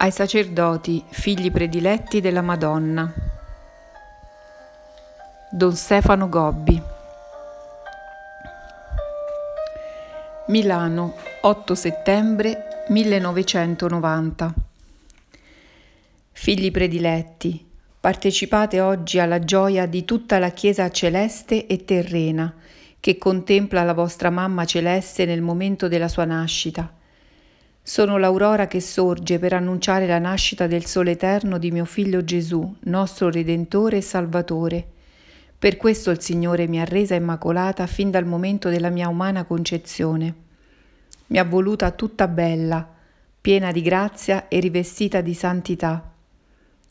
ai sacerdoti, figli prediletti della Madonna. Don Stefano Gobbi. Milano, 8 settembre 1990. Figli prediletti, partecipate oggi alla gioia di tutta la Chiesa celeste e terrena che contempla la vostra mamma celeste nel momento della sua nascita sono l'aurora che sorge per annunciare la nascita del Sole Eterno di mio Figlio Gesù, nostro Redentore e Salvatore. Per questo il Signore mi ha resa immacolata fin dal momento della mia umana concezione. Mi ha voluta tutta bella, piena di grazia e rivestita di santità.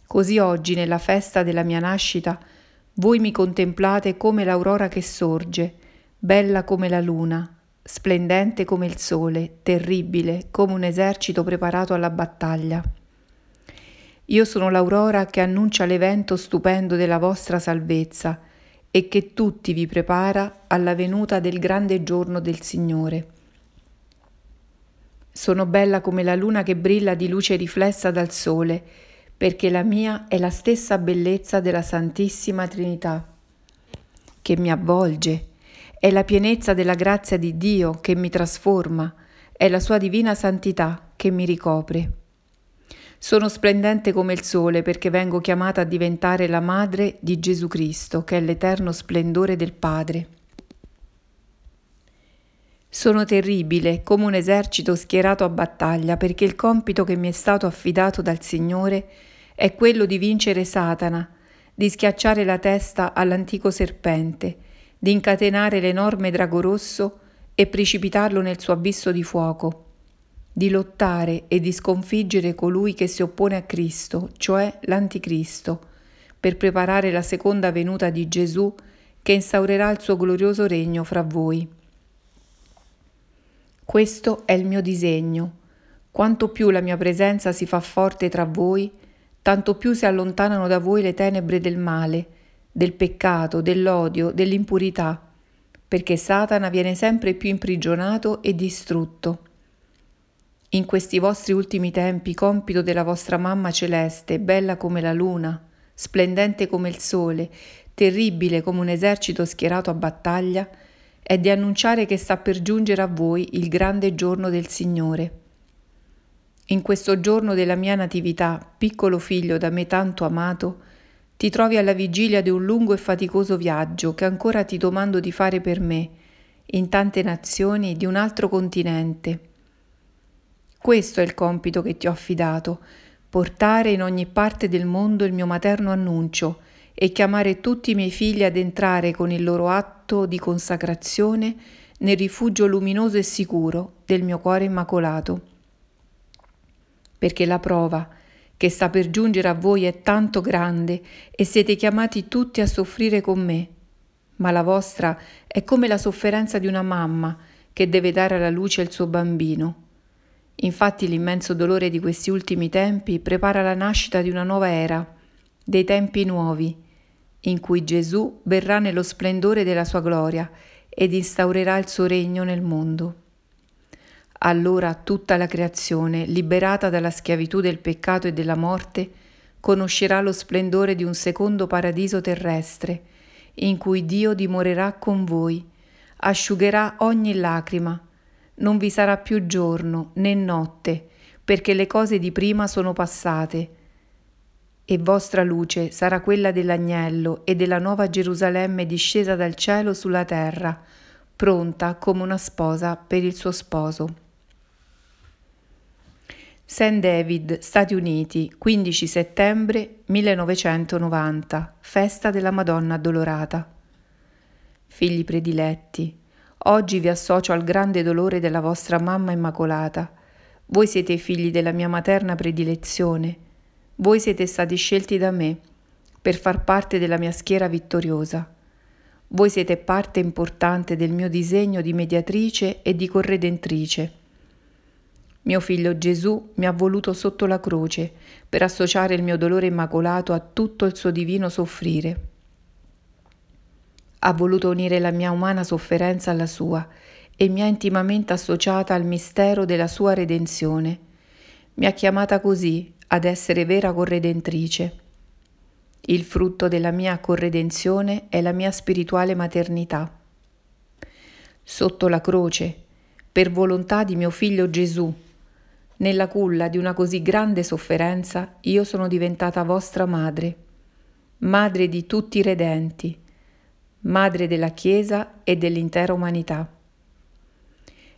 Così oggi, nella festa della mia nascita, voi mi contemplate come l'aurora che sorge, bella come la luna, splendente come il sole, terribile come un esercito preparato alla battaglia. Io sono l'aurora che annuncia l'evento stupendo della vostra salvezza e che tutti vi prepara alla venuta del grande giorno del Signore. Sono bella come la luna che brilla di luce riflessa dal sole, perché la mia è la stessa bellezza della Santissima Trinità, che mi avvolge è la pienezza della grazia di Dio che mi trasforma, è la sua divina santità che mi ricopre. Sono splendente come il sole perché vengo chiamata a diventare la madre di Gesù Cristo, che è l'eterno splendore del Padre. Sono terribile come un esercito schierato a battaglia perché il compito che mi è stato affidato dal Signore è quello di vincere Satana, di schiacciare la testa all'antico serpente, di incatenare l'enorme drago rosso e precipitarlo nel suo abisso di fuoco, di lottare e di sconfiggere colui che si oppone a Cristo, cioè l'Anticristo, per preparare la seconda venuta di Gesù che instaurerà il suo glorioso regno fra voi. Questo è il mio disegno. Quanto più la mia presenza si fa forte tra voi, tanto più si allontanano da voi le tenebre del male, del peccato, dell'odio, dell'impurità, perché Satana viene sempre più imprigionato e distrutto. In questi vostri ultimi tempi, compito della vostra mamma celeste, bella come la luna, splendente come il sole, terribile come un esercito schierato a battaglia, è di annunciare che sta per giungere a voi il grande giorno del Signore. In questo giorno della mia natività, piccolo figlio da me tanto amato, ti trovi alla vigilia di un lungo e faticoso viaggio che ancora ti domando di fare per me, in tante nazioni di un altro continente. Questo è il compito che ti ho affidato, portare in ogni parte del mondo il mio materno annuncio e chiamare tutti i miei figli ad entrare con il loro atto di consacrazione nel rifugio luminoso e sicuro del mio cuore immacolato. Perché la prova, che sta per giungere a voi è tanto grande e siete chiamati tutti a soffrire con me. Ma la vostra è come la sofferenza di una mamma che deve dare alla luce il suo bambino. Infatti l'immenso dolore di questi ultimi tempi prepara la nascita di una nuova era, dei tempi nuovi, in cui Gesù verrà nello splendore della sua gloria ed instaurerà il suo regno nel mondo. Allora tutta la creazione, liberata dalla schiavitù del peccato e della morte, conoscerà lo splendore di un secondo paradiso terrestre, in cui Dio dimorerà con voi, asciugherà ogni lacrima. Non vi sarà più giorno né notte, perché le cose di prima sono passate. E vostra luce sarà quella dell'agnello e della nuova Gerusalemme discesa dal cielo sulla terra, pronta come una sposa per il suo sposo. St. David, Stati Uniti, 15 settembre 1990, festa della Madonna Addolorata. Figli prediletti, oggi vi associo al grande dolore della vostra mamma immacolata. Voi siete figli della mia materna predilezione. Voi siete stati scelti da me per far parte della mia schiera vittoriosa. Voi siete parte importante del mio disegno di mediatrice e di corredentrice mio figlio Gesù mi ha voluto sotto la croce per associare il mio dolore immacolato a tutto il suo divino soffrire. Ha voluto unire la mia umana sofferenza alla sua e mi ha intimamente associata al mistero della sua redenzione. Mi ha chiamata così ad essere vera corredentrice. Il frutto della mia corredenzione è la mia spirituale maternità. Sotto la croce, per volontà di mio figlio Gesù, nella culla di una così grande sofferenza, io sono diventata vostra madre, madre di tutti i redenti, madre della Chiesa e dell'intera umanità.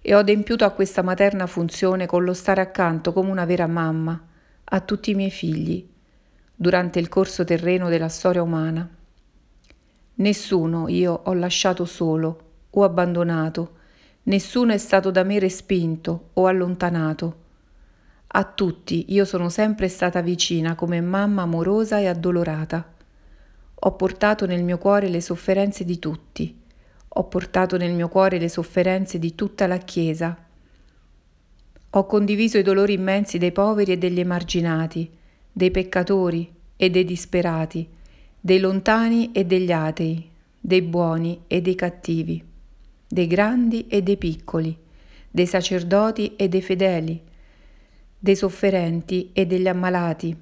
E ho adempiuto a questa materna funzione con lo stare accanto come una vera mamma a tutti i miei figli durante il corso terreno della storia umana. Nessuno io ho lasciato solo o abbandonato, nessuno è stato da me respinto o allontanato a tutti io sono sempre stata vicina come mamma amorosa e addolorata. Ho portato nel mio cuore le sofferenze di tutti. Ho portato nel mio cuore le sofferenze di tutta la Chiesa. Ho condiviso i dolori immensi dei poveri e degli emarginati, dei peccatori e dei disperati, dei lontani e degli atei, dei buoni e dei cattivi, dei grandi e dei piccoli, dei sacerdoti e dei fedeli, dei sofferenti e degli ammalati,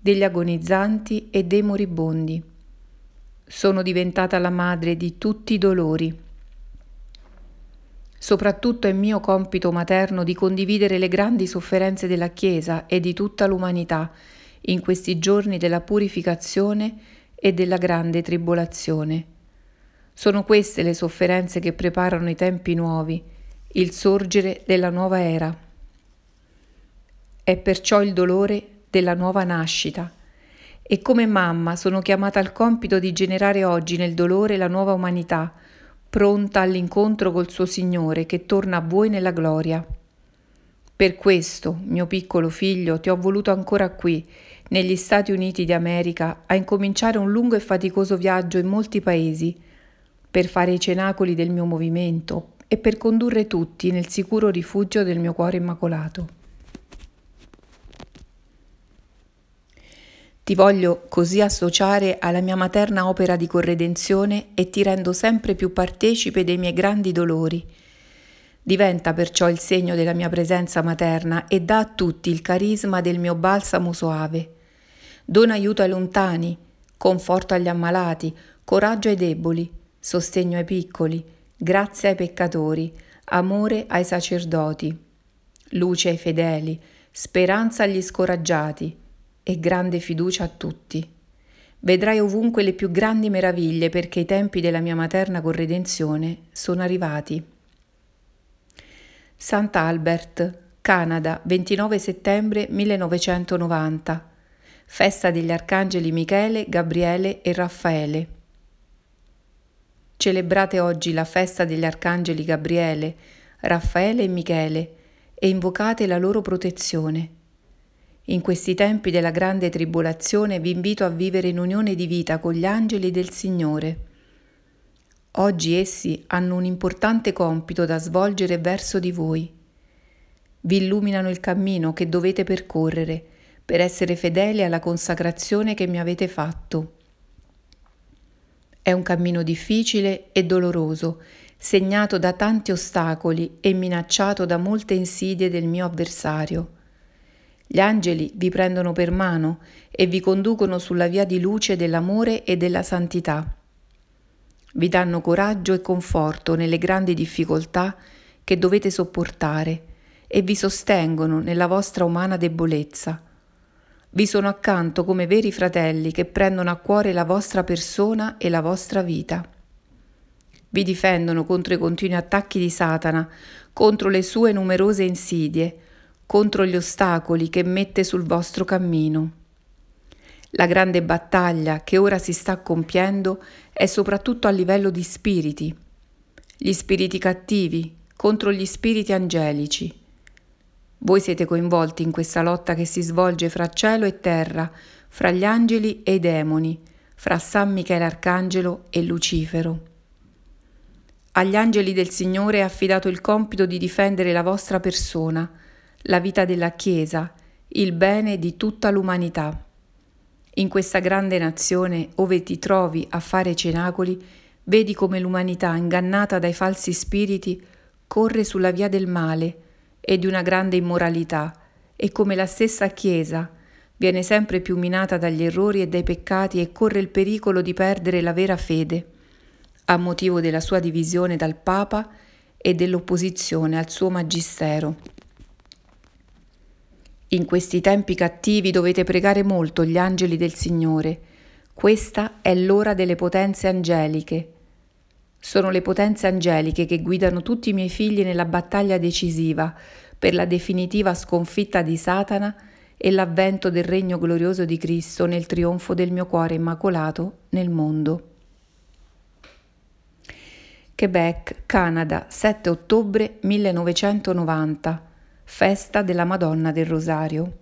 degli agonizzanti e dei moribondi. Sono diventata la madre di tutti i dolori. Soprattutto è mio compito materno di condividere le grandi sofferenze della Chiesa e di tutta l'umanità in questi giorni della purificazione e della grande tribolazione. Sono queste le sofferenze che preparano i tempi nuovi, il sorgere della nuova era. È perciò il dolore della nuova nascita. E come mamma sono chiamata al compito di generare oggi nel dolore la nuova umanità, pronta all'incontro col suo Signore che torna a voi nella gloria. Per questo, mio piccolo figlio, ti ho voluto ancora qui, negli Stati Uniti d'America, a incominciare un lungo e faticoso viaggio in molti paesi, per fare i cenacoli del mio movimento e per condurre tutti nel sicuro rifugio del mio cuore immacolato. Ti voglio così associare alla mia materna opera di corredenzione e ti rendo sempre più partecipe dei miei grandi dolori. Diventa perciò il segno della mia presenza materna e dà a tutti il carisma del mio balsamo soave. Dona aiuto ai lontani, conforto agli ammalati, coraggio ai deboli, sostegno ai piccoli, grazia ai peccatori, amore ai sacerdoti, luce ai fedeli, speranza agli scoraggiati e grande fiducia a tutti. Vedrai ovunque le più grandi meraviglie perché i tempi della mia materna corredenzione sono arrivati. Sant'Albert, Canada, 29 settembre 1990. Festa degli arcangeli Michele, Gabriele e Raffaele. Celebrate oggi la festa degli arcangeli Gabriele, Raffaele e Michele e invocate la loro protezione. In questi tempi della grande tribolazione vi invito a vivere in unione di vita con gli angeli del Signore. Oggi essi hanno un importante compito da svolgere verso di voi. Vi illuminano il cammino che dovete percorrere per essere fedeli alla consacrazione che mi avete fatto. È un cammino difficile e doloroso, segnato da tanti ostacoli e minacciato da molte insidie del mio avversario. Gli angeli vi prendono per mano e vi conducono sulla via di luce dell'amore e della santità. Vi danno coraggio e conforto nelle grandi difficoltà che dovete sopportare e vi sostengono nella vostra umana debolezza. Vi sono accanto come veri fratelli che prendono a cuore la vostra persona e la vostra vita. Vi difendono contro i continui attacchi di Satana, contro le sue numerose insidie, contro gli ostacoli che mette sul vostro cammino. La grande battaglia che ora si sta compiendo è soprattutto a livello di spiriti. Gli spiriti cattivi contro gli spiriti angelici. Voi siete coinvolti in questa lotta che si svolge fra cielo e terra, fra gli angeli e i demoni, fra San Michele Arcangelo e Lucifero. Agli angeli del Signore è affidato il compito di difendere la vostra persona, la vita della Chiesa, il bene di tutta l'umanità. In questa grande nazione, ove ti trovi a fare cenacoli, vedi come l'umanità, ingannata dai falsi spiriti, corre sulla via del male e di una grande immoralità, e come la stessa Chiesa, viene sempre più minata dagli errori e dai peccati e corre il pericolo di perdere la vera fede, a motivo della sua divisione dal Papa e dell'opposizione al suo magistero. In questi tempi cattivi dovete pregare molto gli angeli del Signore. Questa è l'ora delle potenze angeliche. Sono le potenze angeliche che guidano tutti i miei figli nella battaglia decisiva per la definitiva sconfitta di Satana e l'avvento del regno glorioso di Cristo nel trionfo del mio cuore immacolato nel mondo. Quebec, Canada, 7 ottobre 1990 festa della Madonna del Rosario.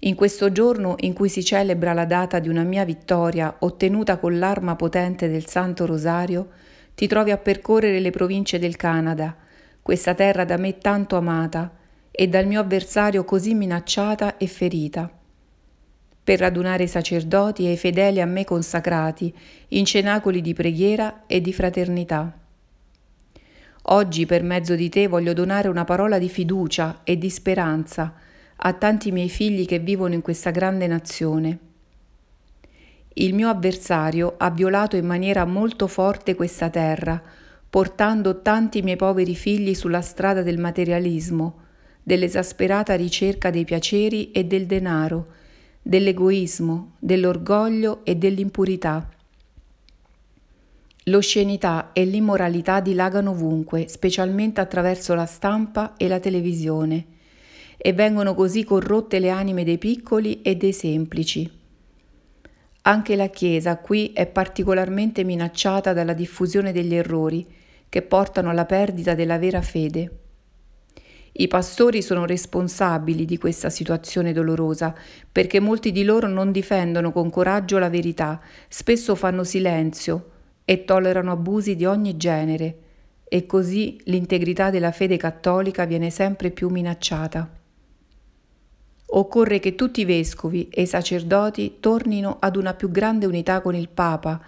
In questo giorno in cui si celebra la data di una mia vittoria ottenuta con l'arma potente del Santo Rosario, ti trovi a percorrere le province del Canada, questa terra da me tanto amata e dal mio avversario così minacciata e ferita, per radunare i sacerdoti e i fedeli a me consacrati in cenacoli di preghiera e di fraternità. Oggi per mezzo di te voglio donare una parola di fiducia e di speranza a tanti miei figli che vivono in questa grande nazione. Il mio avversario ha violato in maniera molto forte questa terra, portando tanti miei poveri figli sulla strada del materialismo, dell'esasperata ricerca dei piaceri e del denaro, dell'egoismo, dell'orgoglio e dell'impurità. L'oscenità e l'immoralità dilagano ovunque, specialmente attraverso la stampa e la televisione, e vengono così corrotte le anime dei piccoli e dei semplici. Anche la Chiesa qui è particolarmente minacciata dalla diffusione degli errori che portano alla perdita della vera fede. I pastori sono responsabili di questa situazione dolorosa perché molti di loro non difendono con coraggio la verità, spesso fanno silenzio, e tollerano abusi di ogni genere e così l'integrità della fede cattolica viene sempre più minacciata. Occorre che tutti i vescovi e i sacerdoti tornino ad una più grande unità con il Papa,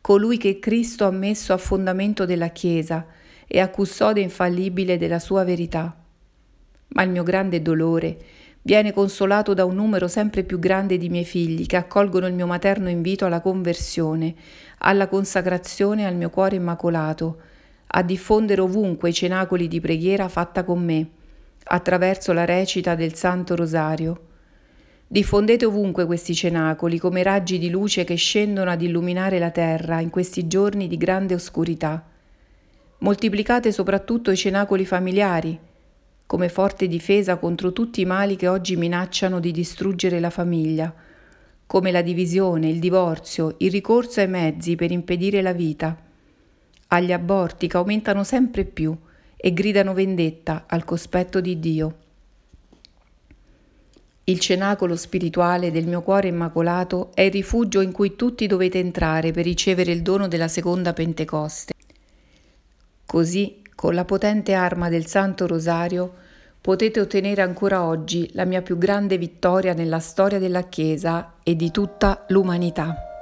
colui che Cristo ha messo a fondamento della Chiesa e a custode infallibile della sua verità. Ma il mio grande dolore viene consolato da un numero sempre più grande di miei figli che accolgono il mio materno invito alla conversione, alla consacrazione al mio cuore immacolato, a diffondere ovunque i cenacoli di preghiera fatta con me, attraverso la recita del Santo Rosario. Diffondete ovunque questi cenacoli come raggi di luce che scendono ad illuminare la terra in questi giorni di grande oscurità. Moltiplicate soprattutto i cenacoli familiari, come forte difesa contro tutti i mali che oggi minacciano di distruggere la famiglia, come la divisione, il divorzio, il ricorso ai mezzi per impedire la vita, agli aborti che aumentano sempre più e gridano vendetta al cospetto di Dio. Il cenacolo spirituale del mio cuore immacolato è il rifugio in cui tutti dovete entrare per ricevere il dono della seconda Pentecoste. Così, con la potente arma del Santo Rosario, potete ottenere ancora oggi la mia più grande vittoria nella storia della Chiesa e di tutta l'umanità.